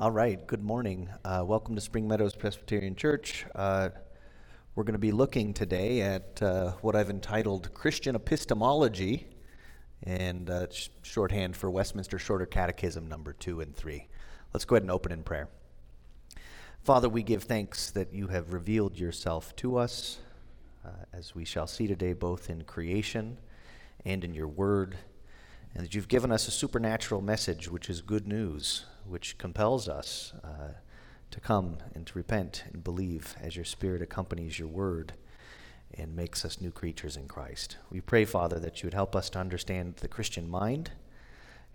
All right, good morning. Uh, welcome to Spring Meadows Presbyterian Church. Uh, we're going to be looking today at uh, what I've entitled Christian Epistemology, and uh, sh- shorthand for Westminster Shorter Catechism number two and three. Let's go ahead and open in prayer. Father, we give thanks that you have revealed yourself to us, uh, as we shall see today, both in creation and in your word, and that you've given us a supernatural message, which is good news which compels us uh, to come and to repent and believe as your Spirit accompanies your word and makes us new creatures in Christ. We pray, Father, that you would help us to understand the Christian mind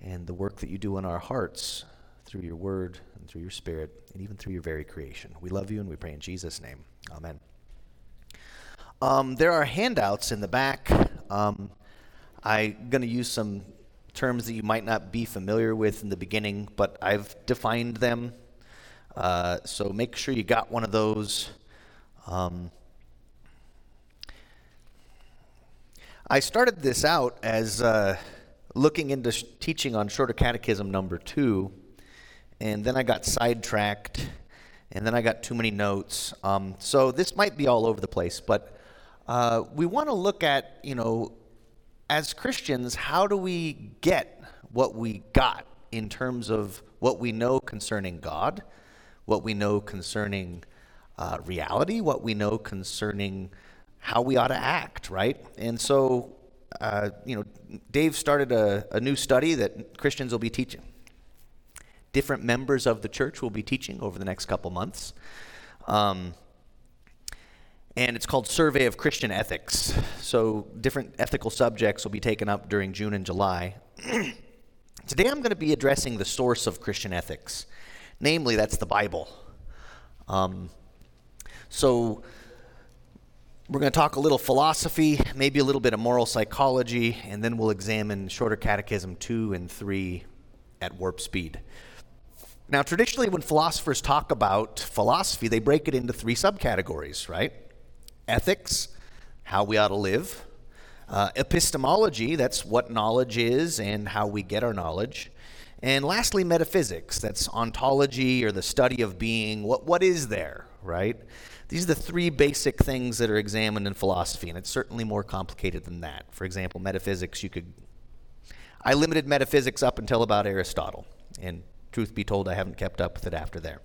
and the work that you do in our hearts through your word and through your Spirit and even through your very creation. We love you and we pray in Jesus' name. Amen. Um, there are handouts in the back. Um, I'm going to use some terms that you might not be familiar with in the beginning, but I've defined them. Uh, so make sure you got one of those. Um, I started this out as uh, looking into sh- teaching on Shorter Catechism number two, and then I got sidetracked, and then I got too many notes. Um, so this might be all over the place, but uh, we want to look at, you know, as Christians, how do we get what we got in terms of what we know concerning God, what we know concerning uh, reality, what we know concerning how we ought to act, right? And so, uh, you know, Dave started a, a new study that Christians will be teaching. Different members of the church will be teaching over the next couple months. Um, and it's called Survey of Christian Ethics. So different ethical subjects will be taken up during June and July. Today I'm going to be addressing the source of Christian ethics, namely, that's the Bible. Um, so we're going to talk a little philosophy, maybe a little bit of moral psychology, and then we'll examine Shorter Catechism 2 and 3 at warp speed. Now, traditionally, when philosophers talk about philosophy, they break it into three subcategories, right? Ethics, how we ought to live, uh, epistemology, that's what knowledge is and how we get our knowledge. And lastly, metaphysics, that's ontology or the study of being. What, what is there, right? These are the three basic things that are examined in philosophy, and it's certainly more complicated than that. For example, metaphysics, you could. I limited metaphysics up until about Aristotle, and truth be told, I haven't kept up with it after there.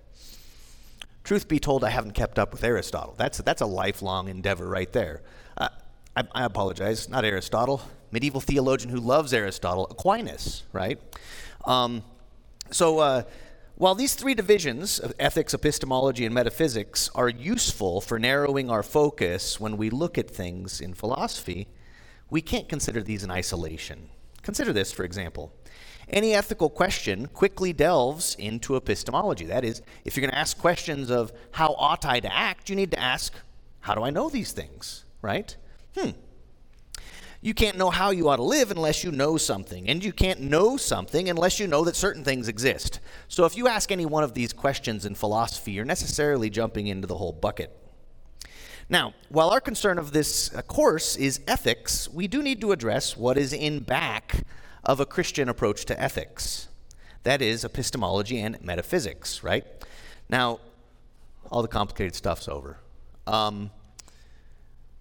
Truth be told, I haven't kept up with Aristotle. That's, that's a lifelong endeavor right there. Uh, I, I, apologize, not Aristotle, medieval theologian who loves Aristotle, Aquinas, right? Um, so, uh, while these three divisions of ethics, epistemology, and metaphysics are useful for narrowing our focus when we look at things in philosophy, we can't consider these in isolation. Consider this, for example. Any ethical question quickly delves into epistemology. That is, if you're going to ask questions of how ought I to act, you need to ask, how do I know these things, right? Hmm. You can't know how you ought to live unless you know something, and you can't know something unless you know that certain things exist. So if you ask any one of these questions in philosophy, you're necessarily jumping into the whole bucket. Now, while our concern of this uh, course is ethics, we do need to address what is in back of a Christian approach to ethics. That is epistemology and metaphysics, right? Now, all the complicated stuff's over. Um,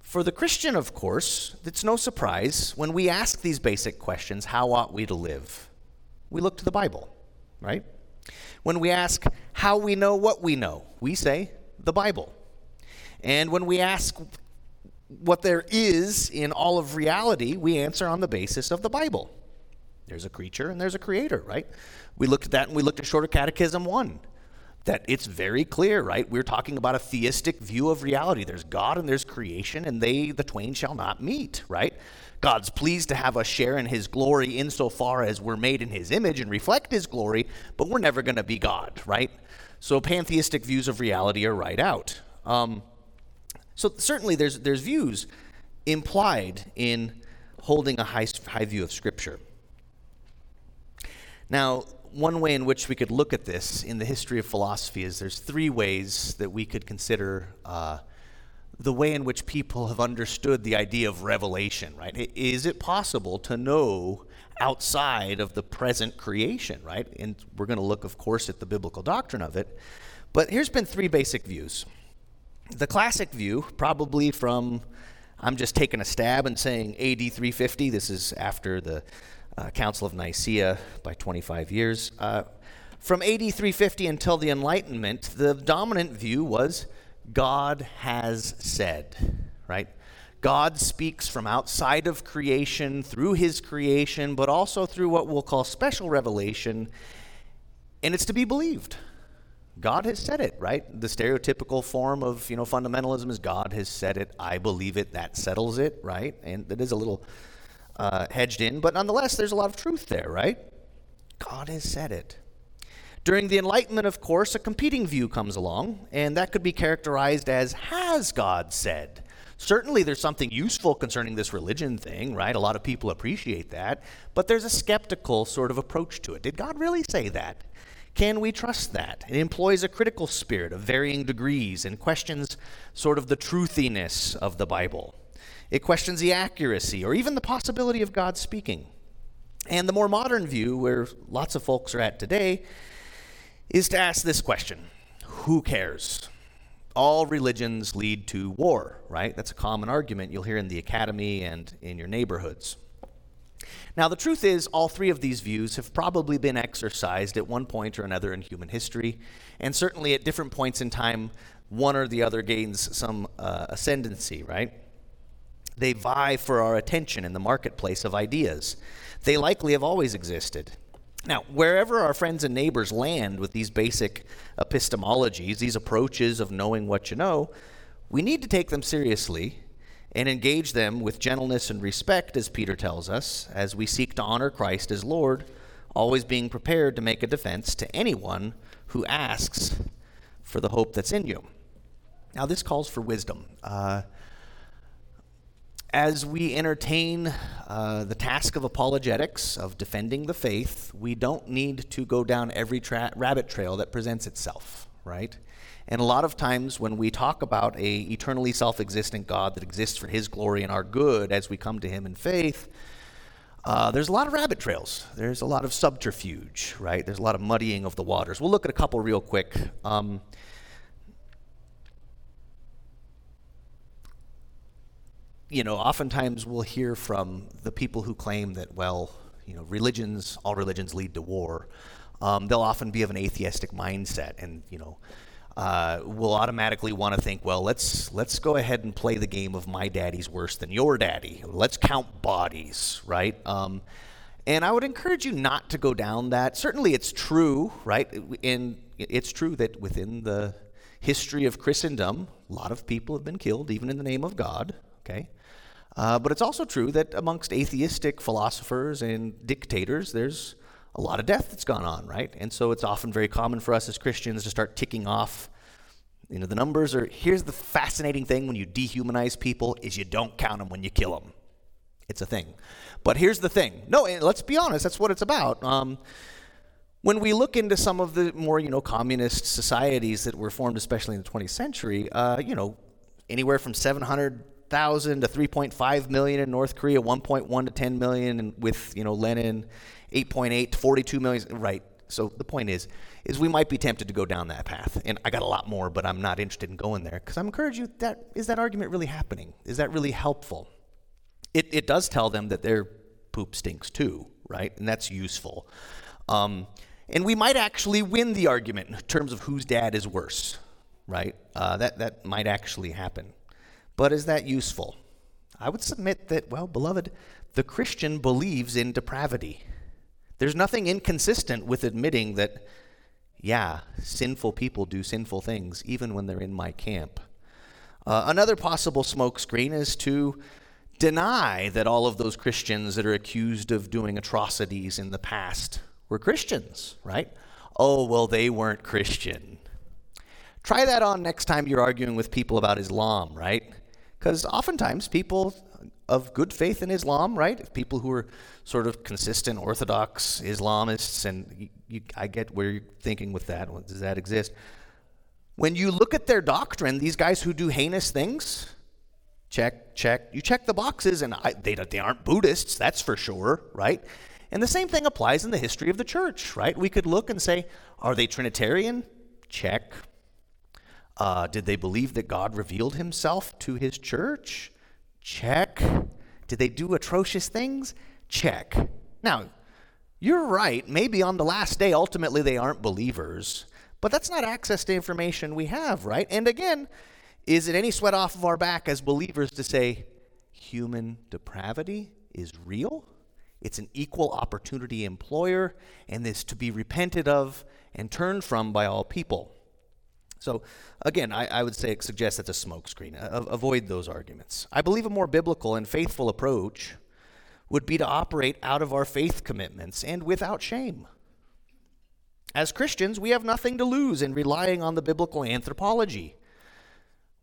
for the Christian, of course, it's no surprise when we ask these basic questions how ought we to live? We look to the Bible, right? When we ask how we know what we know, we say the Bible. And when we ask what there is in all of reality, we answer on the basis of the Bible. There's a creature and there's a creator, right? We looked at that and we looked at Shorter Catechism 1. That it's very clear, right? We're talking about a theistic view of reality. There's God and there's creation, and they, the twain, shall not meet, right? God's pleased to have us share in his glory insofar as we're made in his image and reflect his glory, but we're never going to be God, right? So pantheistic views of reality are right out. Um, so certainly there's, there's views implied in holding a high, high view of Scripture. Now, one way in which we could look at this in the history of philosophy is there's three ways that we could consider uh, the way in which people have understood the idea of revelation, right? Is it possible to know outside of the present creation, right? And we're going to look, of course, at the biblical doctrine of it. But here's been three basic views. The classic view, probably from, I'm just taking a stab and saying AD 350, this is after the uh, Council of Nicaea by 25 years. Uh, from AD 350 until the Enlightenment, the dominant view was God has said, right? God speaks from outside of creation through his creation, but also through what we'll call special revelation, and it's to be believed. God has said it, right? The stereotypical form of, you know, fundamentalism is God has said it, I believe it, that settles it, right? And it is a little uh, hedged in, but nonetheless, there's a lot of truth there, right? God has said it. During the Enlightenment, of course, a competing view comes along, and that could be characterized as Has God said? Certainly, there's something useful concerning this religion thing, right? A lot of people appreciate that, but there's a skeptical sort of approach to it. Did God really say that? Can we trust that? It employs a critical spirit of varying degrees and questions sort of the truthiness of the Bible. It questions the accuracy or even the possibility of God speaking. And the more modern view, where lots of folks are at today, is to ask this question Who cares? All religions lead to war, right? That's a common argument you'll hear in the academy and in your neighborhoods. Now, the truth is, all three of these views have probably been exercised at one point or another in human history, and certainly at different points in time, one or the other gains some uh, ascendancy, right? They vie for our attention in the marketplace of ideas. They likely have always existed. Now, wherever our friends and neighbors land with these basic epistemologies, these approaches of knowing what you know, we need to take them seriously and engage them with gentleness and respect, as Peter tells us, as we seek to honor Christ as Lord, always being prepared to make a defense to anyone who asks for the hope that's in you. Now, this calls for wisdom. Uh, as we entertain uh, the task of apologetics, of defending the faith, we don't need to go down every tra- rabbit trail that presents itself, right? And a lot of times when we talk about a eternally self-existent God that exists for his glory and our good as we come to him in faith, uh, there's a lot of rabbit trails. There's a lot of subterfuge, right? There's a lot of muddying of the waters. We'll look at a couple real quick. Um, you know, oftentimes we'll hear from the people who claim that, well, you know, religions, all religions lead to war. Um, they'll often be of an atheistic mindset, and you know, uh, will automatically want to think, well, let's let's go ahead and play the game of my daddy's worse than your daddy. Let's count bodies, right? Um, and I would encourage you not to go down that. Certainly, it's true, right? And it's true that within the history of Christendom, a lot of people have been killed, even in the name of God. Okay. Uh, but it's also true that amongst atheistic philosophers and dictators, there's a lot of death that's gone on, right? And so it's often very common for us as Christians to start ticking off. You know, the numbers are. Here's the fascinating thing when you dehumanize people: is you don't count them when you kill them. It's a thing. But here's the thing. No, let's be honest. That's what it's about. Um, when we look into some of the more, you know, communist societies that were formed, especially in the 20th century, uh, you know, anywhere from 700 thousand to 3.5 million in North Korea, 1.1 to 10 million, and with you know Lenin, 8.8 to 42 million. Right. So the point is, is we might be tempted to go down that path, and I got a lot more, but I'm not interested in going there because I'm you. That is that argument really happening? Is that really helpful? It it does tell them that their poop stinks too, right? And that's useful. Um, and we might actually win the argument in terms of whose dad is worse, right? Uh, that that might actually happen. But is that useful? I would submit that, well, beloved, the Christian believes in depravity. There's nothing inconsistent with admitting that, yeah, sinful people do sinful things even when they're in my camp. Uh, another possible smokescreen is to deny that all of those Christians that are accused of doing atrocities in the past were Christians, right? Oh, well, they weren't Christian. Try that on next time you're arguing with people about Islam, right? Because oftentimes people of good faith in Islam, right? People who are sort of consistent Orthodox Islamists, and you, you, I get where you're thinking with that. Does that exist? When you look at their doctrine, these guys who do heinous things, check, check. You check the boxes, and I, they, they aren't Buddhists, that's for sure, right? And the same thing applies in the history of the church, right? We could look and say, are they Trinitarian? Check. Uh, did they believe that God revealed himself to his church? Check. Did they do atrocious things? Check. Now, you're right. Maybe on the last day, ultimately, they aren't believers. But that's not access to information we have, right? And again, is it any sweat off of our back as believers to say human depravity is real? It's an equal opportunity employer and is to be repented of and turned from by all people. So, again, I, I would say suggest that's a smokescreen. Uh, avoid those arguments. I believe a more biblical and faithful approach would be to operate out of our faith commitments and without shame. As Christians, we have nothing to lose in relying on the biblical anthropology.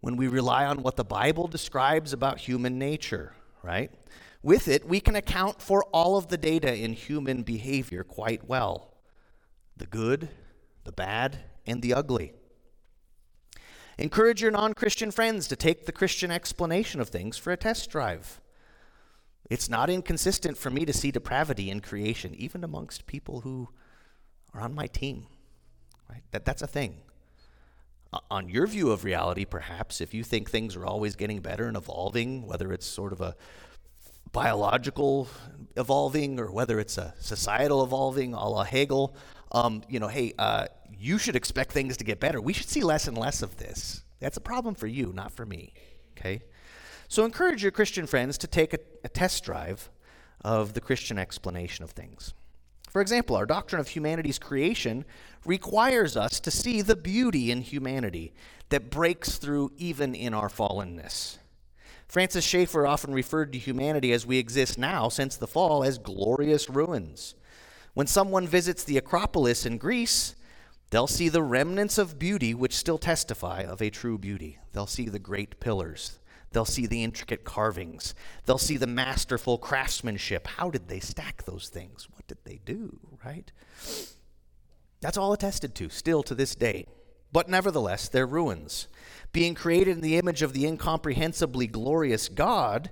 When we rely on what the Bible describes about human nature, right? With it, we can account for all of the data in human behavior quite well the good, the bad, and the ugly. Encourage your non Christian friends to take the Christian explanation of things for a test drive. It's not inconsistent for me to see depravity in creation, even amongst people who are on my team. Right? That, that's a thing. On your view of reality, perhaps, if you think things are always getting better and evolving, whether it's sort of a biological evolving or whether it's a societal evolving a la Hegel, um, you know, hey, uh, you should expect things to get better. We should see less and less of this. That's a problem for you, not for me. Okay? So encourage your Christian friends to take a, a test drive of the Christian explanation of things. For example, our doctrine of humanity's creation requires us to see the beauty in humanity that breaks through even in our fallenness. Francis Schaeffer often referred to humanity as we exist now since the fall as glorious ruins. When someone visits the Acropolis in Greece, they'll see the remnants of beauty which still testify of a true beauty. They'll see the great pillars. They'll see the intricate carvings. They'll see the masterful craftsmanship. How did they stack those things? What did they do, right? That's all attested to, still to this day. But nevertheless, they're ruins. Being created in the image of the incomprehensibly glorious God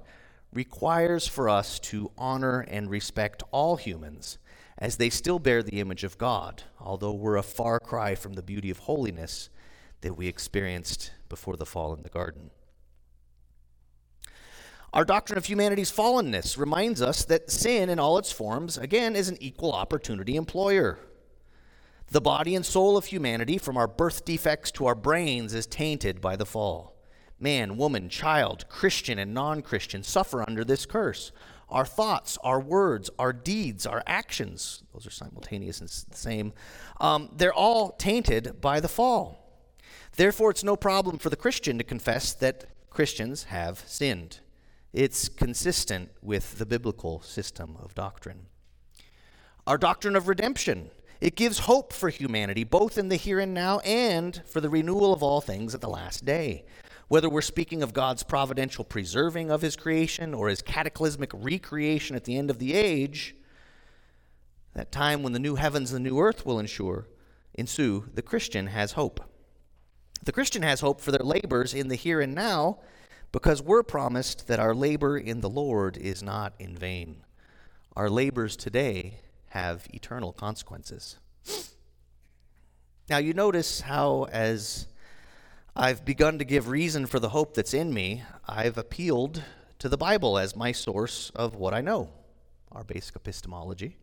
requires for us to honor and respect all humans as they still bear the image of God, although we're a far cry from the beauty of holiness that we experienced before the fall in the garden. Our doctrine of humanity's fallenness reminds us that sin in all its forms, again, is an equal opportunity employer. The body and soul of humanity, from our birth defects to our brains, is tainted by the fall. Man, woman, child, Christian, and non Christian suffer under this curse our thoughts, our words, our deeds, our actions, those are simultaneous and the same, um, they're all tainted by the fall. Therefore, it's no problem for the Christian to confess that Christians have sinned. It's consistent with the biblical system of doctrine. Our doctrine of redemption. It gives hope for humanity, both in the here and now and for the renewal of all things at the last day. Whether we're speaking of God's providential preserving of his creation or his cataclysmic recreation at the end of the age, that time when the new heavens and the new earth will ensure, ensue, the Christian has hope. The Christian has hope for their labors in the here and now because we're promised that our labor in the Lord is not in vain. Our labors today have eternal consequences. Now, you notice how, as I've begun to give reason for the hope that's in me. I've appealed to the Bible as my source of what I know, our basic epistemology.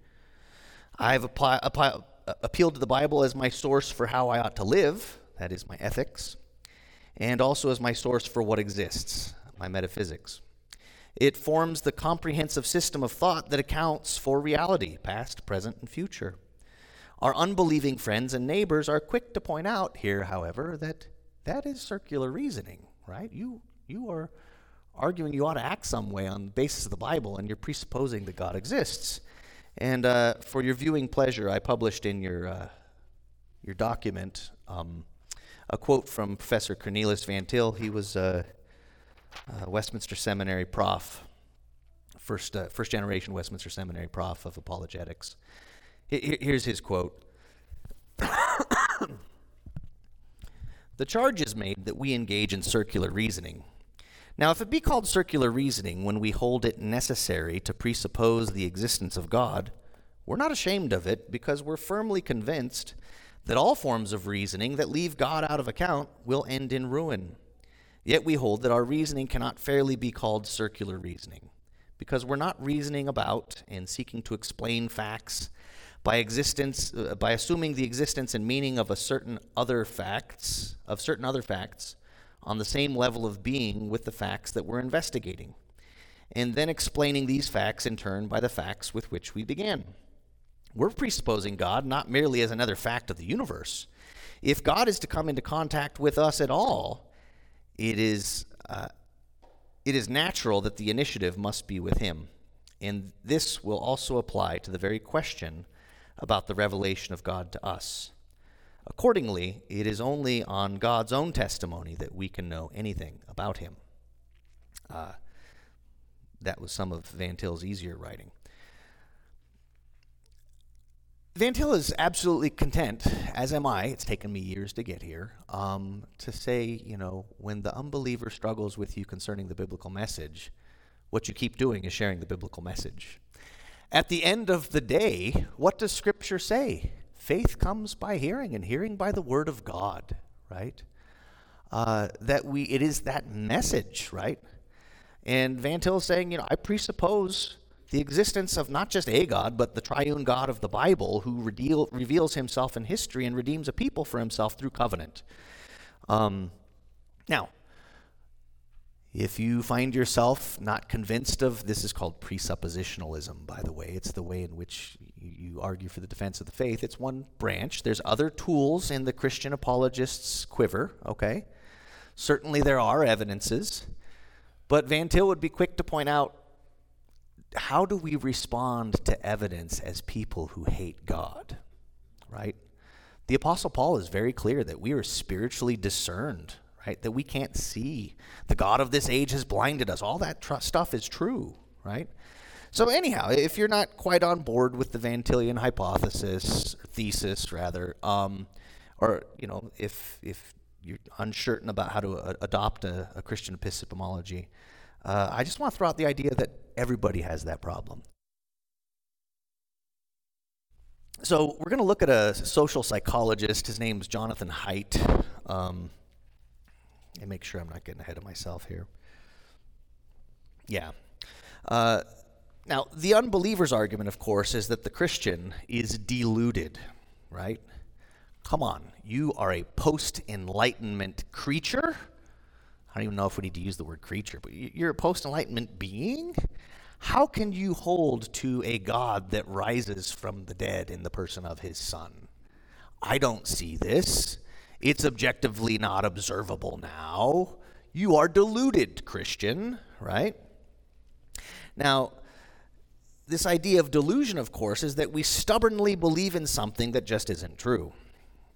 I've apply, apply, appealed to the Bible as my source for how I ought to live, that is, my ethics, and also as my source for what exists, my metaphysics. It forms the comprehensive system of thought that accounts for reality, past, present, and future. Our unbelieving friends and neighbors are quick to point out here, however, that that is circular reasoning, right? You, you are arguing you ought to act some way on the basis of the Bible, and you're presupposing that God exists. And uh, for your viewing pleasure, I published in your, uh, your document um, a quote from Professor Cornelius Van Til. He was a, a Westminster Seminary prof, first, uh, first generation Westminster Seminary prof of apologetics. Here's his quote The charge is made that we engage in circular reasoning. Now, if it be called circular reasoning when we hold it necessary to presuppose the existence of God, We're not ashamed of it because we're firmly convinced that all forms of reasoning that leave God out of account will end in ruin. Yet we hold that our reasoning cannot fairly be called circular reasoning because we're not reasoning about and seeking to explain facts by existence uh, by assuming the existence and meaning of a certain other facts of certain other facts on the same level of being with the facts that we're investigating and then explaining these facts in turn by the facts with which we began we're presupposing God not merely as another fact of the universe. If God is to come into contact with us at all, it is, uh, it is natural that the initiative must be with Him. And this will also apply to the very question about the revelation of God to us. Accordingly, it is only on God's own testimony that we can know anything about Him. Uh, that was some of Van Til's easier writing. Van Til is absolutely content, as am I. It's taken me years to get here. Um, to say, you know, when the unbeliever struggles with you concerning the biblical message, what you keep doing is sharing the biblical message. At the end of the day, what does Scripture say? Faith comes by hearing, and hearing by the Word of God, right? Uh, that we, it is that message, right? And Van Til is saying, you know, I presuppose the existence of not just a God, but the triune God of the Bible who reveal, reveals himself in history and redeems a people for himself through covenant. Um, now, if you find yourself not convinced of this is called presuppositionalism, by the way, it's the way in which you argue for the defense of the faith. It's one branch. There's other tools in the Christian apologist's quiver, okay? Certainly there are evidences, but Van Til would be quick to point out how do we respond to evidence as people who hate God? Right? The Apostle Paul is very clear that we are spiritually discerned, right? That we can't see. The God of this age has blinded us. All that tr- stuff is true, right? So, anyhow, if you're not quite on board with the Van Tillian hypothesis, thesis rather, um, or, you know, if, if you're uncertain about how to uh, adopt a, a Christian epistemology, uh, I just want to throw out the idea that everybody has that problem. So we're going to look at a social psychologist. His name's Jonathan Haidt. Um, and make sure I'm not getting ahead of myself here. Yeah. Uh, now, the unbeliever's argument, of course, is that the Christian is deluded, right? Come on, you are a post enlightenment creature I don't even know if we need to use the word creature, but you're a post enlightenment being? How can you hold to a God that rises from the dead in the person of his Son? I don't see this. It's objectively not observable now. You are deluded, Christian, right? Now, this idea of delusion, of course, is that we stubbornly believe in something that just isn't true.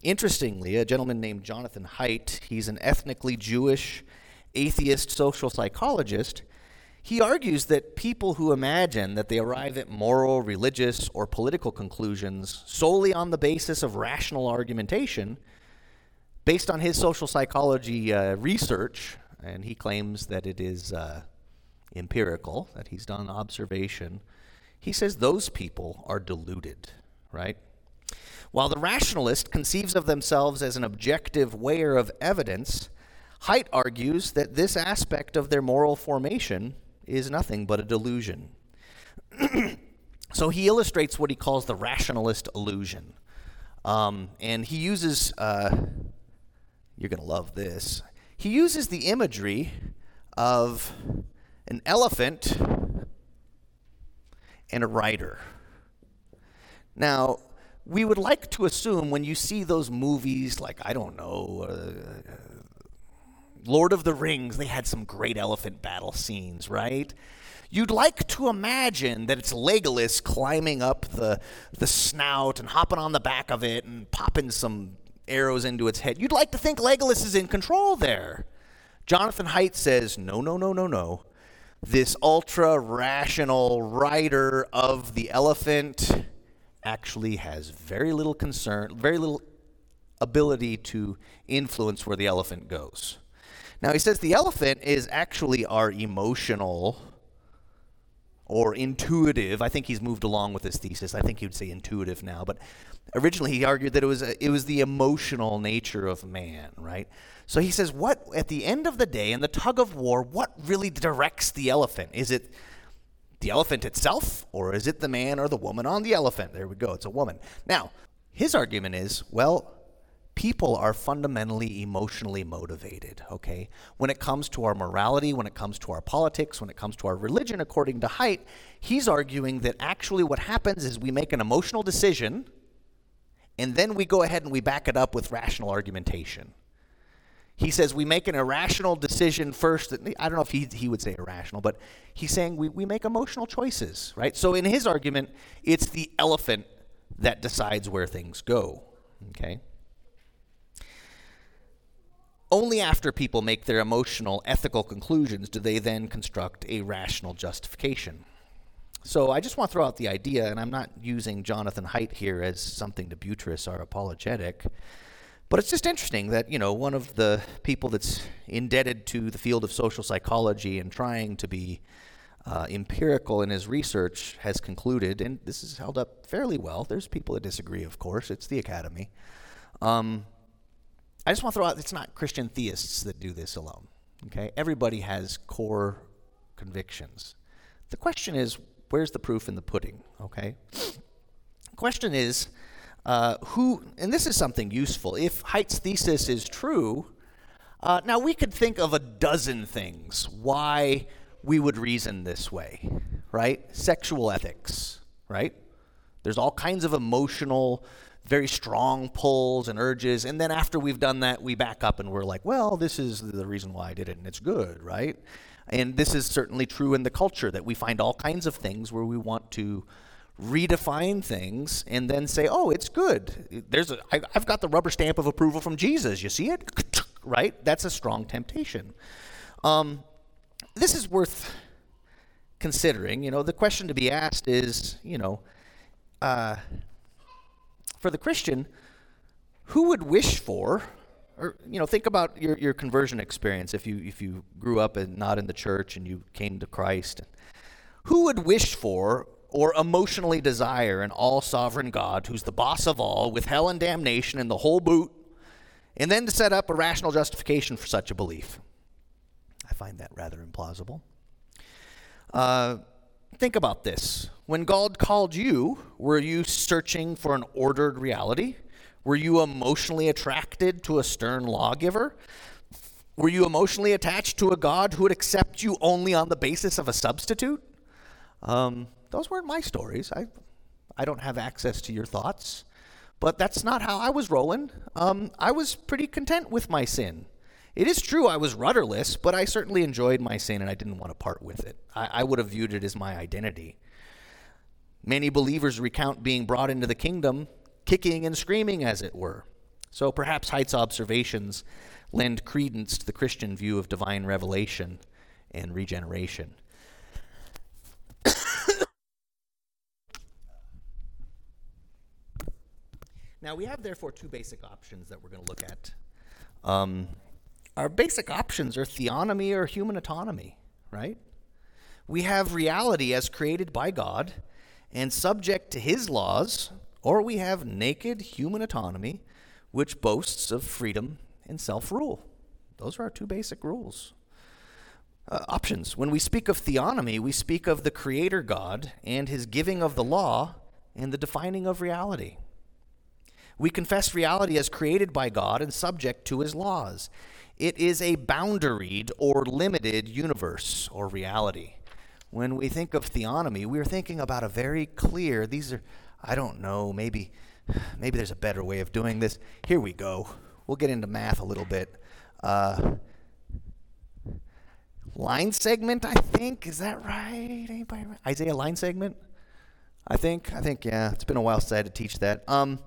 Interestingly, a gentleman named Jonathan Haidt, he's an ethnically Jewish atheist social psychologist, he argues that people who imagine that they arrive at moral, religious, or political conclusions solely on the basis of rational argumentation, based on his social psychology uh, research, and he claims that it is uh, empirical, that he's done observation, he says those people are deluded, right? While the rationalist conceives of themselves as an objective weigher of evidence, Haidt argues that this aspect of their moral formation is nothing but a delusion. so he illustrates what he calls the rationalist illusion. Um, and he uses, uh, you're going to love this, he uses the imagery of an elephant and a rider. Now, we would like to assume when you see those movies, like, I don't know, uh, Lord of the Rings, they had some great elephant battle scenes, right? You'd like to imagine that it's Legolas climbing up the, the snout and hopping on the back of it and popping some arrows into its head. You'd like to think Legolas is in control there. Jonathan Haidt says, no, no, no, no, no. This ultra rational rider of the elephant actually has very little concern, very little ability to influence where the elephant goes. Now, he says the elephant is actually our emotional or intuitive. I think he's moved along with his thesis. I think he would say intuitive now, but originally he argued that it was a, it was the emotional nature of man, right? So he says, what at the end of the day, in the tug of war, what really directs the elephant? Is it the elephant itself, or is it the man or the woman on the elephant? There we go. It's a woman. Now, his argument is, well, people are fundamentally emotionally motivated, okay? When it comes to our morality, when it comes to our politics, when it comes to our religion, according to Haidt, he's arguing that actually what happens is we make an emotional decision and then we go ahead and we back it up with rational argumentation. He says we make an irrational decision first. I don't know if he, he would say irrational, but he's saying we, we make emotional choices, right? So in his argument, it's the elephant that decides where things go, okay? Only after people make their emotional, ethical conclusions do they then construct a rational justification. So I just want to throw out the idea, and I'm not using Jonathan Haidt here as something to buttress our apologetic, but it's just interesting that, you know, one of the people that's indebted to the field of social psychology and trying to be uh, empirical in his research has concluded, and this is held up fairly well. There's people that disagree, of course. It's the academy. Um, I just want to throw out it's not Christian theists that do this alone. Okay? Everybody has core convictions. The question is, where's the proof in the pudding? Okay? Question is, uh, who, and this is something useful. If Haidt's thesis is true, uh, now we could think of a dozen things why we would reason this way, right? Sexual ethics, right? There's all kinds of emotional very strong pulls and urges. And then after we've done that, we back up and we're like, well, this is the reason why I did it, and it's good, right? And this is certainly true in the culture that we find all kinds of things where we want to redefine things and then say, oh, it's good. There's a, I, I've got the rubber stamp of approval from Jesus. You see it? right? That's a strong temptation. Um, this is worth considering. You know, the question to be asked is, you know, uh, for the Christian, who would wish for, or you know, think about your, your conversion experience if you if you grew up and not in the church and you came to Christ. Who would wish for or emotionally desire an all sovereign God who's the boss of all, with hell and damnation and the whole boot, and then to set up a rational justification for such a belief? I find that rather implausible. Uh, think about this. When God called you, were you searching for an ordered reality? Were you emotionally attracted to a stern lawgiver? Were you emotionally attached to a God who would accept you only on the basis of a substitute? Um, those weren't my stories. I, I don't have access to your thoughts. But that's not how I was rolling. Um, I was pretty content with my sin. It is true I was rudderless, but I certainly enjoyed my sin and I didn't want to part with it. I, I would have viewed it as my identity. Many believers recount being brought into the kingdom, kicking and screaming, as it were. So perhaps Haidt's observations lend credence to the Christian view of divine revelation and regeneration. now, we have therefore two basic options that we're going to look at. Um, our basic options are theonomy or human autonomy, right? We have reality as created by God and subject to his laws, or we have naked human autonomy, which boasts of freedom and self rule. Those are our two basic rules. Uh, options. When we speak of theonomy, we speak of the Creator God and his giving of the law and the defining of reality. We confess reality as created by God and subject to his laws. It is a boundaried or limited universe or reality. When we think of theonomy, we're thinking about a very clear, these are, I don't know, maybe, maybe there's a better way of doing this. Here we go. We'll get into math a little bit. Uh, line segment, I think. Is that right? Anybody? Isaiah line segment? I think. I think. Yeah. It's been a while since I had to teach that. Um,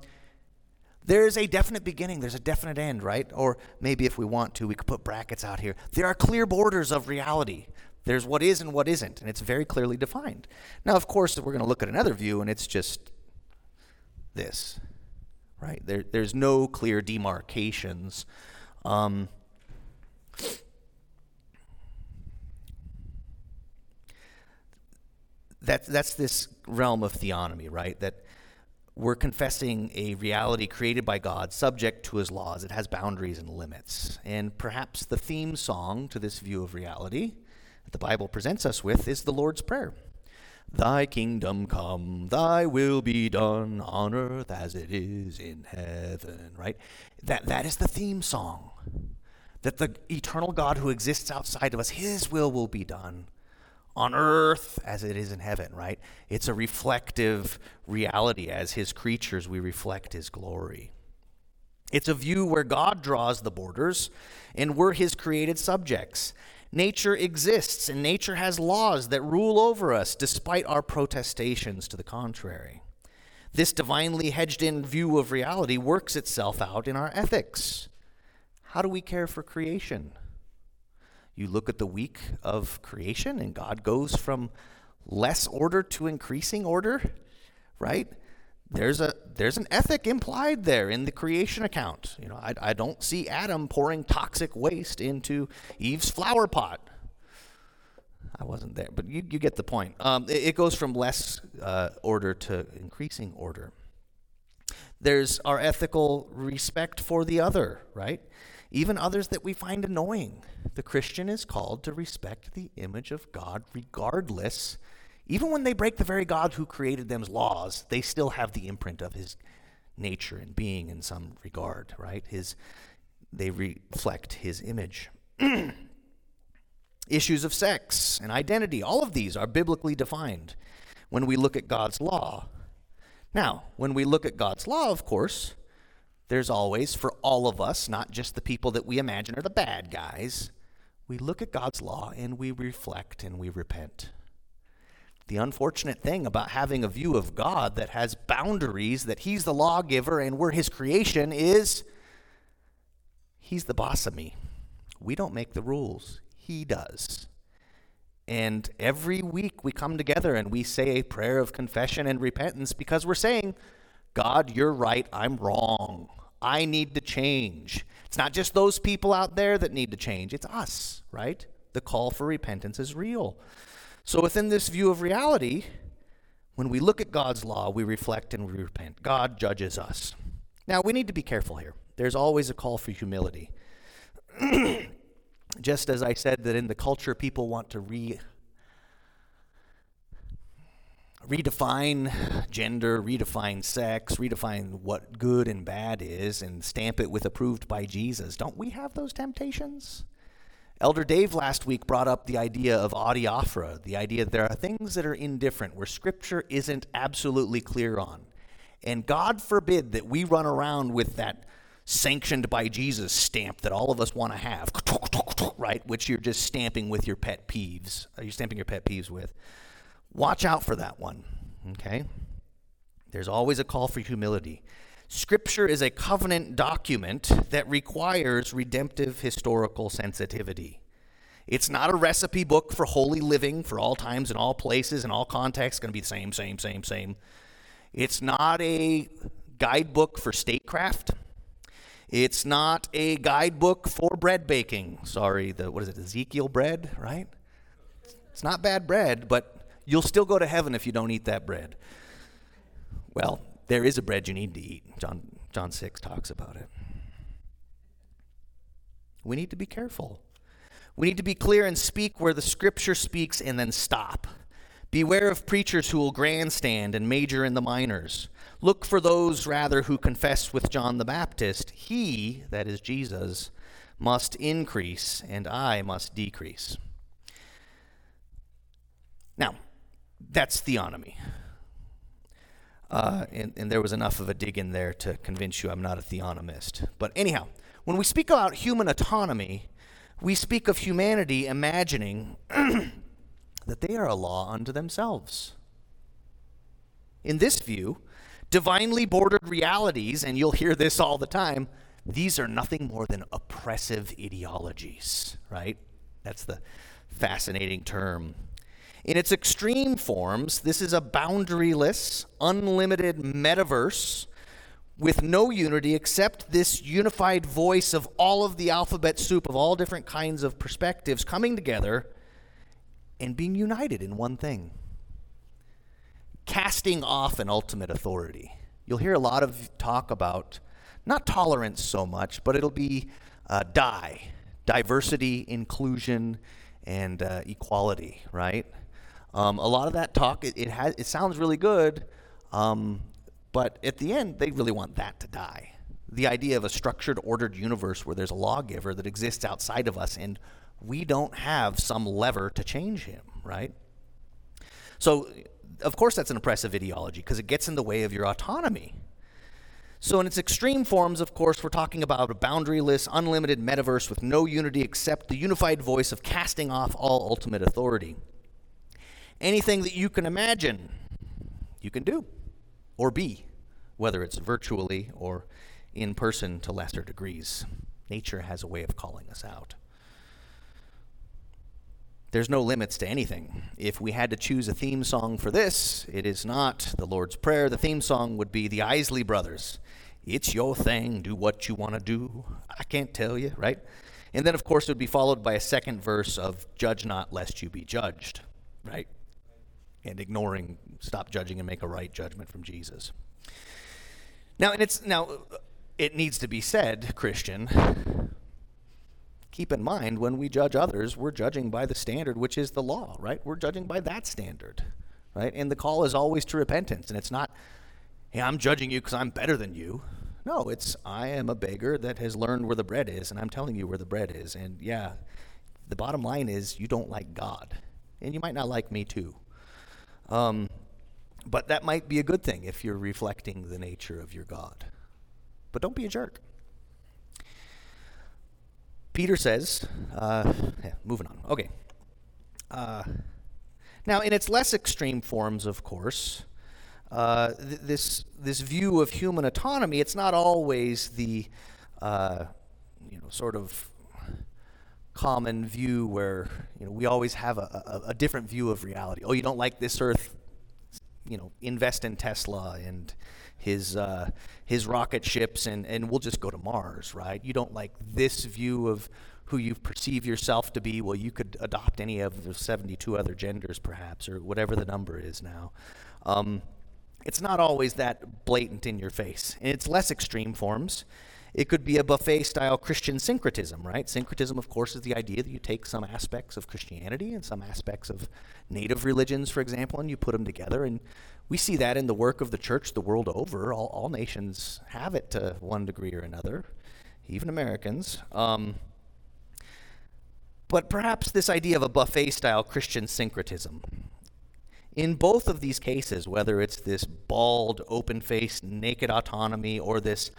there is a definite beginning, there's a definite end, right? Or maybe if we want to, we could put brackets out here. There are clear borders of reality. There's what is and what isn't, and it's very clearly defined. Now, of course, we're going to look at another view, and it's just this, right? There, there's no clear demarcations. Um, that's that's this realm of theonomy, right? That we're confessing a reality created by God, subject to his laws. It has boundaries and limits. And perhaps the theme song to this view of reality that the Bible presents us with is the Lord's Prayer. Thy kingdom come, thy will be done on earth as it is in heaven, right? That, that is the theme song. That the eternal God who exists outside of us, his will will be done on earth as it is in heaven, right? It's a reflective reality. As his creatures, we reflect his glory. It's a view where God draws the borders and we're his created subjects. Nature exists and nature has laws that rule over us despite our protestations to the contrary. This divinely hedged in view of reality works itself out in our ethics. How do we care for creation? You look at the week of creation, and God goes from less order to increasing order, right? There's a there's an ethic implied there in the creation account. You know, I, I don't see Adam pouring toxic waste into Eve's flower pot. I wasn't there, but you, you get the point. Um, it, it, goes from less uh, order to increasing order. There's our ethical respect for the other, right? even others that we find annoying. The Christian is called to respect the image of God regardless. Even when they break the very God who created them's laws, they still have the imprint of his nature and being in some regard, right? His they reflect his image. Issues of sex and identity, all of these are biblically defined when we look at God's law. Now, when we look at God's law, of course, there's always, for all of us, not just the people that we imagine are the bad guys, we look at God's law and we reflect and we repent. The unfortunate thing about having a view of God that has boundaries, that He's the lawgiver and we're His creation, is He's the boss of me. We don't make the rules, He does. And every week we come together and we say a prayer of confession and repentance because we're saying, God, you're right, I'm wrong. I need to change. It's not just those people out there that need to change, it's us, right? The call for repentance is real. So, within this view of reality, when we look at God's law, we reflect and we repent. God judges us. Now, we need to be careful here. There's always a call for humility. Just as I said that in the culture, people want to re redefine gender, redefine sex, redefine what good and bad is, and stamp it with approved by Jesus. Don't we have those temptations? Elder Dave last week brought up the idea of adiaphora, the idea that there are things that are indifferent, where Scripture isn't absolutely clear on. And God forbid that we run around with that sanctioned by Jesus stamp that all of us want to have, right? Which you're just stamping with your pet peeves. Uh, are you stamping your pet peeves with? Watch out for that one, okay? There's always a call for humility. Scripture is a covenant document that requires redemptive historical sensitivity. It's not a recipe book for holy living for all times and all places and all contexts, going to be the same, same, same, same. It's not a guidebook for statecraft. It's not a guidebook for bread baking. Sorry, the what is it, Ezekiel bread, right? It's not bad bread, but You'll still go to heaven if you don't eat that bread. Well, there is a bread you need to eat. John, John 6 talks about it. We need to be careful. We need to be clear and speak where the scripture speaks and then stop. Beware of preachers who will grandstand and major in the minors. Look for those, rather, who confess with John the Baptist, He, that is Jesus, must increase and I must decrease. Now, that's theonomy. Uh, and, and there was enough of a dig in there to convince you I'm not a theonomist. But anyhow, when we speak about human autonomy, we speak of humanity imagining that they are a law unto themselves. In this view, divinely bordered realities, and you'll hear this all the time, these are nothing more than oppressive ideologies, right? That's the fascinating term in its extreme forms, this is a boundaryless, unlimited metaverse with no unity except this unified voice of all of the alphabet soup of all different kinds of perspectives coming together and being united in one thing casting off an ultimate authority. You'll hear a lot of talk about not tolerance so much, but it'll be uh, die, diversity, inclusion, and uh, equality, right? Um, a lot of that talk, it, it, has, it sounds really good, um, but at the end, they really want that to die. The idea of a structured, ordered universe where there's a lawgiver that exists outside of us and we don't have some lever to change him, right? So, of course, that's an oppressive ideology because it gets in the way of your autonomy. So, in its extreme forms, of course, we're talking about a boundaryless, unlimited metaverse with no unity except the unified voice of casting off all ultimate authority. Anything that you can imagine, you can do or be, whether it's virtually or in person to lesser degrees. Nature has a way of calling us out. There's no limits to anything. If we had to choose a theme song for this, it is not the Lord's Prayer. The theme song would be the Isley Brothers. It's your thing, do what you want to do. I can't tell you, right? And then, of course, it would be followed by a second verse of Judge not, lest you be judged, right? And ignoring, stop judging and make a right judgment from Jesus. Now, and it's now it needs to be said, Christian, keep in mind when we judge others, we're judging by the standard, which is the law, right? We're judging by that standard, right? And the call is always to repentance. And it's not, hey, I'm judging you because I'm better than you. No, it's, I am a beggar that has learned where the bread is, and I'm telling you where the bread is. And yeah, the bottom line is you don't like God. And you might not like me too. Um, but that might be a good thing if you're reflecting the nature of your God. But don't be a jerk. Peter says, uh, yeah, moving on. Okay. Uh, now, in its less extreme forms, of course, uh, th- this this view of human autonomy, it's not always the uh, you know sort of common view where you know we always have a, a, a different view of reality. Oh, you don't like this Earth? You know, invest in Tesla and his uh, his rocket ships, and and we'll just go to Mars, right? You don't like this view of who you perceive yourself to be. Well, you could adopt any of the 72 other genders, perhaps, or whatever the number is now. Um, it's not always that blatant in your face, and it's less extreme forms. It could be a buffet style Christian syncretism, right? Syncretism, of course, is the idea that you take some aspects of Christianity and some aspects of native religions, for example, and you put them together. And we see that in the work of the church the world over. All, all nations have it to one degree or another, even Americans. Um, but perhaps this idea of a buffet style Christian syncretism. In both of these cases, whether it's this bald, open faced, naked autonomy or this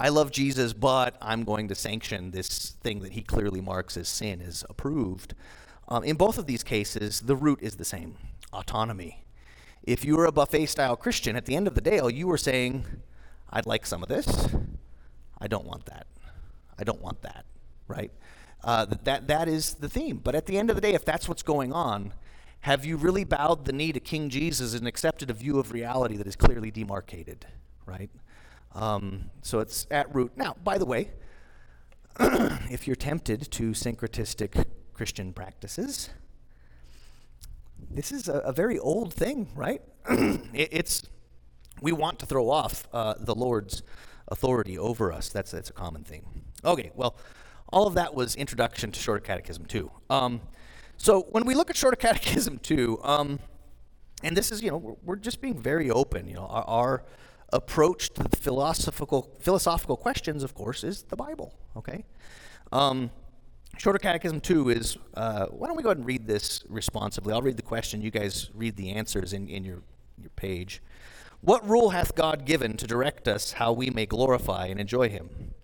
I love Jesus, but I'm going to sanction this thing that he clearly marks as sin is approved. Um, in both of these cases, the root is the same autonomy. If you were a buffet style Christian, at the end of the day, you were saying, I'd like some of this. I don't want that. I don't want that, right? Uh, that, that is the theme. But at the end of the day, if that's what's going on, have you really bowed the knee to King Jesus and accepted a view of reality that is clearly demarcated, right? Um, so it's at root. Now, by the way, if you're tempted to syncretistic Christian practices, this is a, a very old thing, right? it, it's we want to throw off uh, the Lord's authority over us. That's that's a common thing. Okay, well, all of that was introduction to Shorter Catechism two. Um, so when we look at Shorter Catechism two, um, and this is you know we're, we're, just being very open. You know our, our approach to the philosophical philosophical questions, of course, is the Bible. Okay. Um, Shorter Catechism 2 is, uh, why don't we go ahead and read this responsibly? I'll read the question, you guys read the answers in, in your, your page. What rule hath God given to direct us how we may glorify and enjoy Him?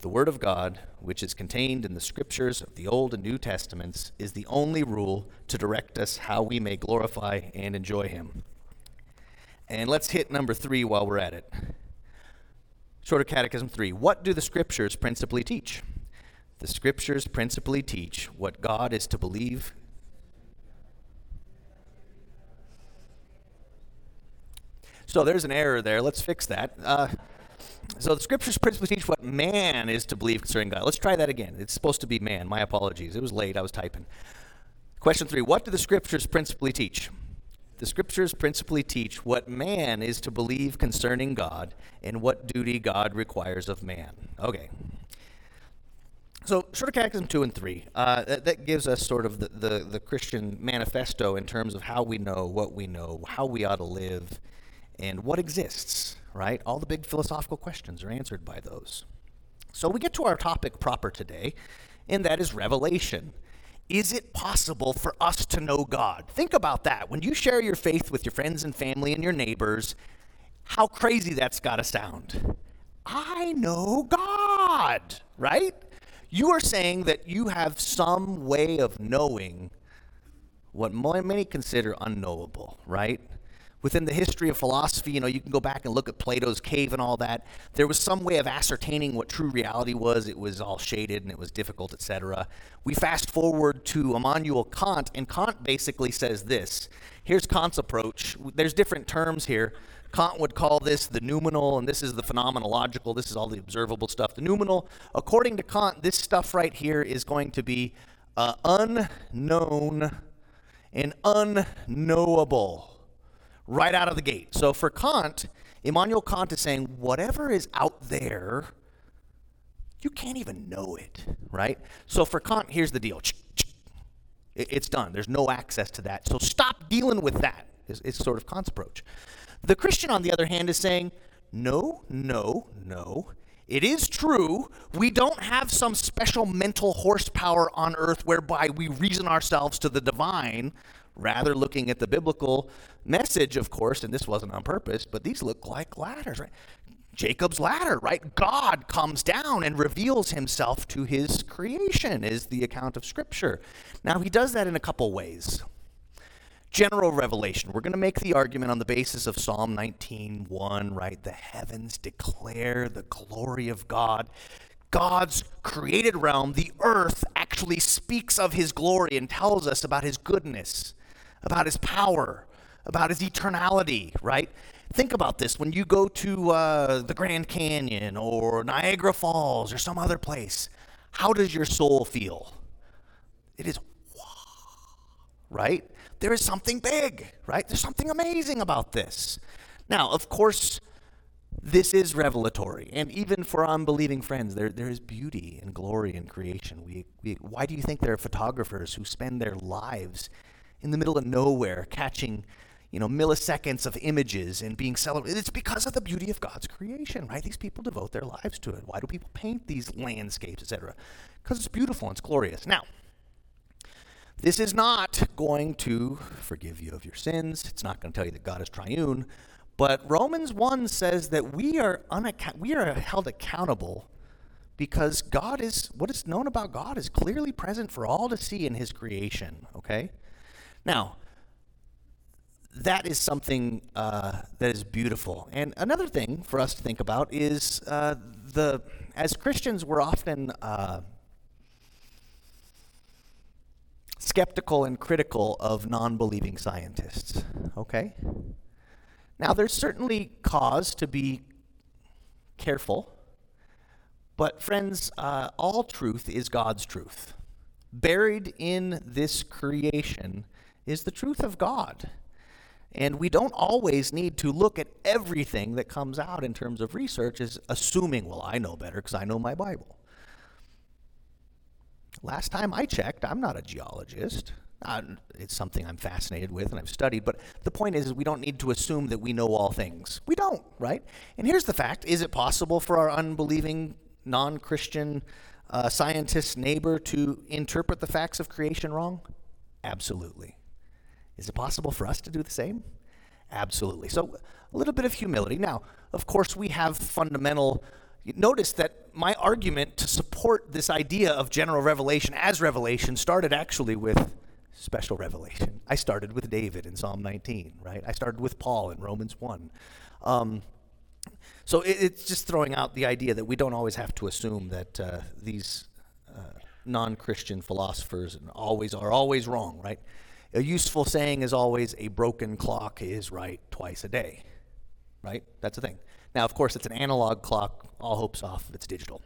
The Word of God, which is contained in the Scriptures of the Old and New Testaments, is the only rule to direct us how we may glorify and enjoy Him. And let's hit number three while we're at it. Shorter Catechism 3. What do the Scriptures principally teach? The Scriptures principally teach what God is to believe. So there's an error there. Let's fix that. Uh, so the Scriptures principally teach what man is to believe concerning God. Let's try that again. It's supposed to be man. My apologies. It was late. I was typing. Question three What do the Scriptures principally teach? The scriptures principally teach what man is to believe concerning God and what duty God requires of man. Okay. So, Shorter Catechism 2 and 3, uh, that, that, gives us sort of the, the, the Christian manifesto in terms of how we know what we know, how we ought to live, and what exists, right? All the big philosophical questions are answered by those. So, we get to our topic proper today, and that is revelation. Is it possible for us to know God? Think about that. When you share your faith with your friends and family and your neighbors, how crazy that's got to sound. I know God, right? You are saying that you have some way of knowing what many consider unknowable, right? Within the history of philosophy, you know, you can go back and look at Plato's cave and all that. There was some way of ascertaining what true reality was. It was all shaded and it was difficult, etc. We fast forward to Immanuel Kant, and Kant basically says this. Here's Kant's approach. There's different terms here. Kant would call this the noumenal, and this is the phenomenological. This is all the observable stuff. The noumenal, according to Kant, this stuff right here is going to be uh, unknown and unknowable right out of the gate. So for Kant, Immanuel Kant is saying whatever is out there, you can't even know it, right? So for Kant, here's the deal. It's done. There's no access to that. So stop dealing with that, is, is sort of Kant's approach. The Christian, on the other hand, is saying, no, no, no. It is true, we don't have some special mental horsepower on earth whereby we reason ourselves to the divine rather looking at the biblical message, of course, and this wasn't on purpose, but these look like ladders, right? Jacob's ladder, right? God comes down and reveals himself to his creation, is the account of Scripture. Now, he does that in a couple ways. General revelation. We're going to make the argument on the basis of Psalm 19:1, right? The heavens declare the glory of God. God's created realm, the earth, actually speaks of his glory and tells us about his goodness about his power, about his eternality, right? Think about this. When you go to uh, the Grand Canyon or Niagara Falls or some other place, how does your soul feel? It is right? There is something big, right? There's something amazing about this. Now, of course, this is revelatory. And even for unbelieving friends, there, there is beauty and glory in creation. We, we, why do you think there are photographers who spend their lives in the middle of nowhere, catching you know milliseconds of images and being celebrated. It's because of the beauty of God's creation, right? These people devote their lives to it. Why do people paint these landscapes, etc.? Because it's beautiful and it's glorious. Now, this is not going to forgive you of your sins. It's not going to tell you that God is triune. But Romans 1 says that we are, unaccount- we are held accountable because God is, what is known about God is clearly present for all to see in his creation, okay? Now, that is something uh, that is beautiful. And another thing for us to think about is uh, the as Christians we're often uh, skeptical and critical of non-believing scientists. Okay. Now there's certainly cause to be careful, but friends, uh, all truth is God's truth. Buried in this creation is the truth of God. And we don't always need to look at everything that comes out in terms of research as assuming, well, I know better because I know my Bible. Last time I checked, I'm not a geologist. Uh, it's something I'm fascinated with and I've studied, but the point is, is we don't need to assume that we know all things. We don't, right? And here's the fact is it possible for our unbelieving, non Christian uh, scientist neighbor to interpret the facts of creation wrong? Absolutely. Is it possible for us to do the same? Absolutely. So, a little bit of humility. Now, of course, we have fundamental. Notice that my argument to support this idea of general revelation as revelation started actually with special revelation. I started with David in Psalm 19, right? I started with Paul in Romans 1. Um, so it, it's just throwing out the idea that we don't always have to assume that uh, these uh, non-Christian philosophers always are always wrong, right? A useful saying is always a broken clock is right twice a day. Right? That's the thing. Now, of course, it's an analog clock. All hopes off if it's digital.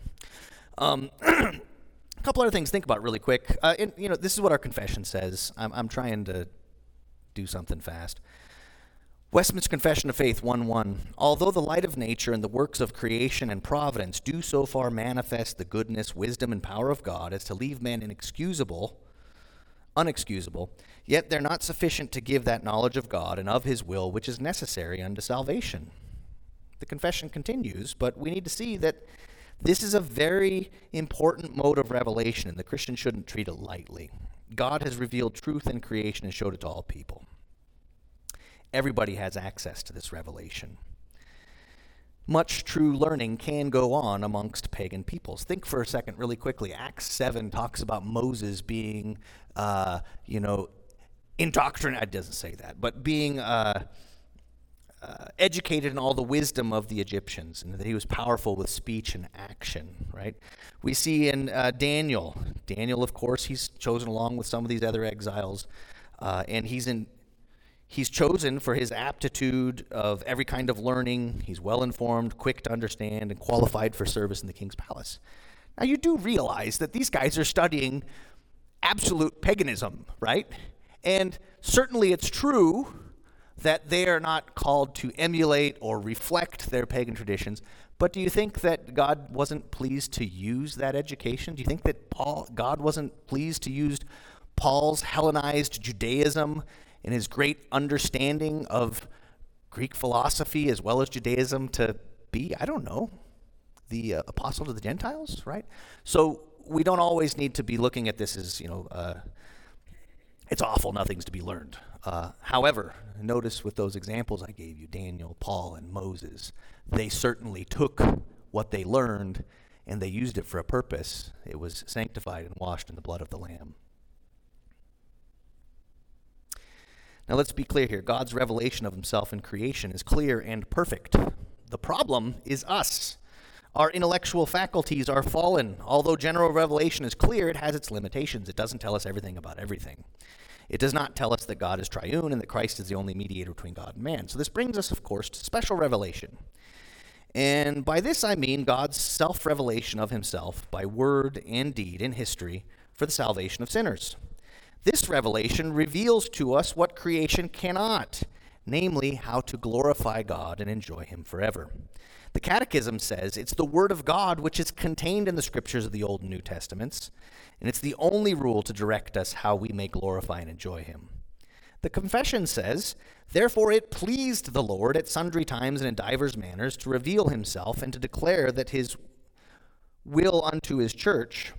Um, a couple other things to think about really quick. Uh, and, you know, this is what our confession says. I'm, I'm trying to do something fast. Westminster Confession of Faith 1 1. Although the light of nature and the works of creation and providence do so far manifest the goodness, wisdom, and power of God as to leave man inexcusable, unexcusable, yet they're not sufficient to give that knowledge of God and of his will which is necessary unto salvation. The confession continues, but we need to see that this is a very important mode of revelation, and the Christian shouldn't treat it lightly. God has revealed truth in creation and showed it to all people everybody has access to this revelation. Much true learning can go on amongst pagan peoples. Think for a second, really quickly. Acts 7 talks about Moses being, uh, you know, indoctrinated. It doesn't say that, but being uh, uh, educated in all the wisdom of the Egyptians, and that he was powerful with speech and action, right? We see in uh, Daniel, Daniel, of course, he's chosen along with some of these other exiles, uh, and he's in He's chosen for his aptitude of every kind of learning. He's well informed, quick to understand, and qualified for service in the king's palace. Now, you do realize that these guys are studying absolute paganism, right? And certainly it's true that they are not called to emulate or reflect their pagan traditions. But do you think that God wasn't pleased to use that education? Do you think that Paul, God wasn't pleased to use Paul's Hellenized Judaism and his great understanding of Greek philosophy as well as Judaism to be, I don't know, the uh, apostle to the Gentiles, right? So we don't always need to be looking at this as, you know, uh, it's awful, nothing's to be learned. Uh, however, notice with those examples I gave you, Daniel, Paul, and Moses, they certainly took what they learned and they used it for a purpose. It was sanctified and washed in the blood of the Lamb. Now let's be clear here God's revelation of himself in creation is clear and perfect. The problem is us. Our intellectual faculties are fallen. Although general revelation is clear, it has its limitations. It doesn't tell us everything about everything. It does not tell us that God is triune and that Christ is the only mediator between God and man. So this brings us, of course, to special revelation. And by this I mean God's self revelation of himself by word and deed in history for the salvation of sinners. This revelation reveals to us what creation cannot, namely, how to glorify God and enjoy Him forever. The Catechism says it's the Word of God which is contained in the Scriptures of the Old and New Testaments, and it's the only rule to direct us how we may glorify and enjoy Him. The Confession says, Therefore it pleased the Lord at sundry times and in divers manners to reveal Himself and to declare that His will unto His church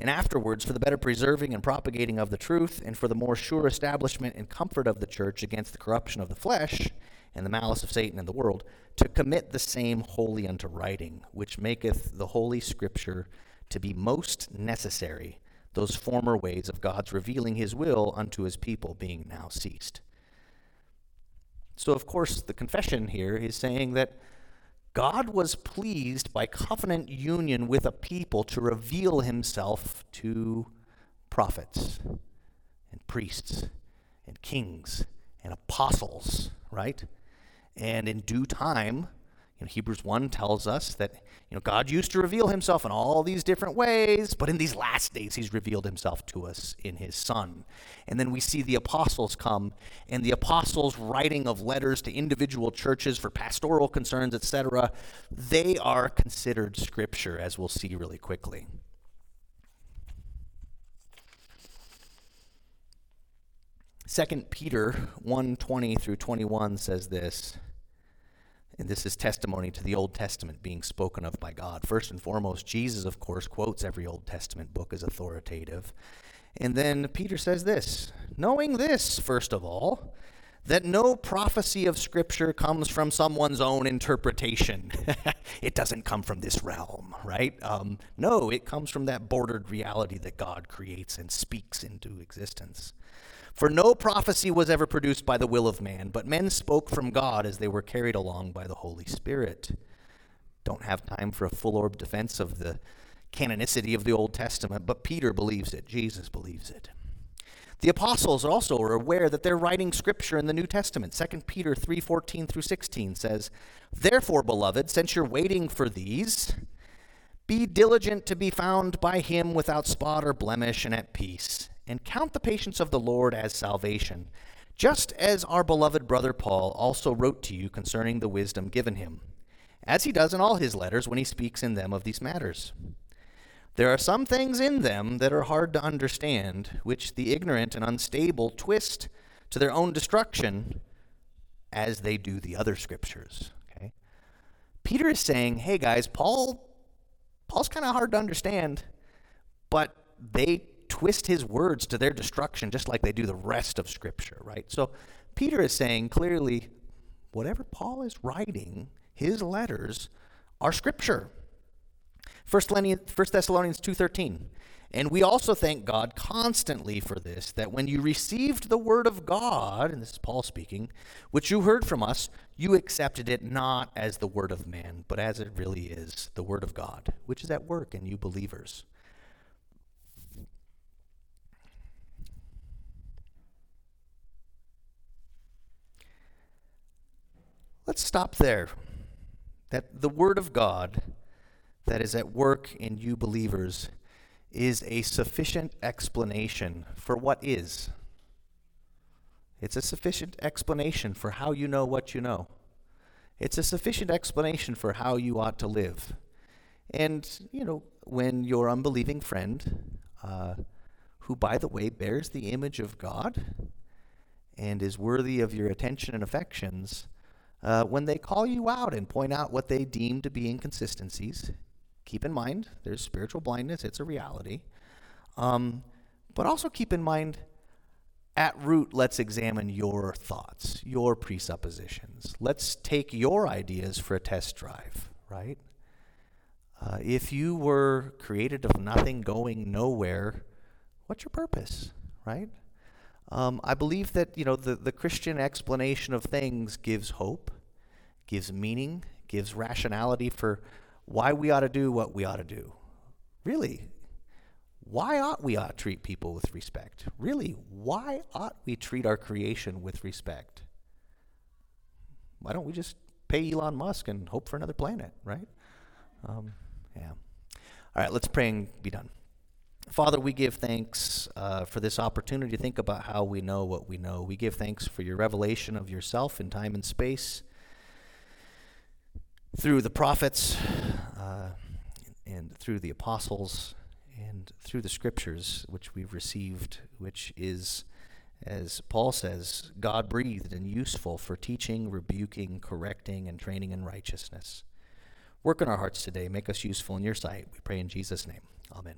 and afterwards for the better preserving and propagating of the truth, and for the more sure establishment and comfort of the church against the corruption of the flesh and the malice of Satan and the world, to commit the same wholly unto writing, which maketh the holy scripture to be most necessary, those former ways of God's revealing his will unto his people being now ceased. So, of course, the confession here is saying that God was pleased by covenant union with a people to reveal himself to prophets and priests and kings and apostles, right? And in due time, you know, Hebrews 1 tells us that you know, God used to reveal himself in all these different ways, but in these last days, he's revealed himself to us in his Son. And then we see the apostles come, and the apostles' writing of letters to individual churches for pastoral concerns, etc., they are considered scripture, as we'll see really quickly. Second Peter 1:20 through 21 says this. And this is testimony to the Old Testament being spoken of by God. First and foremost, Jesus, of course, quotes every Old Testament book as authoritative. And then Peter says this knowing this, first of all, that no prophecy of Scripture comes from someone's own interpretation. it doesn't come from this realm, right? Um, no, it comes from that bordered reality that God creates and speaks into existence. For no prophecy was ever produced by the will of man, but men spoke from God as they were carried along by the Holy Spirit. Don't have time for a full orb defense of the canonicity of the Old Testament, but Peter believes it, Jesus believes it. The apostles also are aware that they're writing scripture in the New Testament. 2 Peter 3:14 through 16 says, "Therefore, beloved, since you're waiting for these, be diligent to be found by him without spot or blemish and at peace." And count the patience of the Lord as salvation, Just as our beloved brother Paul also wrote to you concerning the wisdom given him, as he does in all his letters when he speaks in them of these matters. There are some things in them that are hard to understand, which the ignorant and unstable twist to their own destruction, as they do the other scriptures. Okay? Peter is saying, hey guys, Paul Paul's kind of hard to understand, but they twist his words to their destruction just like they do the rest of Scripture, right? So Peter is saying clearly, whatever Paul is writing, his letters are Scripture. 1 Thessalonians 2.13, and we also thank God constantly for this, that when you received the word of God, and this is Paul speaking, which you heard from us, you accepted it not as the word of man, but as it really is, the word of God, which is at work in you believers. Let's stop there. That the Word of God that is at work in you believers is a sufficient explanation for what is. It's a sufficient explanation for how you know what you know. It's a sufficient explanation for how you ought to live. And, you know, when your unbelieving friend, uh, who, by the way, bears the image of God and is worthy of your attention and affections, uh, when they call you out and point out what they deem to be inconsistencies, keep in mind there's spiritual blindness, it's a reality. Um, but also keep in mind, at root, let's examine your thoughts, your presuppositions. Let's take your ideas for a test drive, right? Uh, if you were created of nothing, going nowhere, what's your purpose, right? Um, I believe that you know the, the Christian explanation of things gives hope, gives meaning, gives rationality for why we ought to do what we ought to do. Really, why ought we ought to treat people with respect? Really, why ought we treat our creation with respect? Why don't we just pay Elon Musk and hope for another planet, right? Um, yeah. All right, let's pray and be done. Father, we give thanks uh, for this opportunity to think about how we know what we know. We give thanks for your revelation of yourself in time and space through the prophets uh, and through the apostles and through the scriptures which we've received, which is, as Paul says, God breathed and useful for teaching, rebuking, correcting, and training in righteousness. Work in our hearts today. Make us useful in your sight. We pray in Jesus' name. Amen.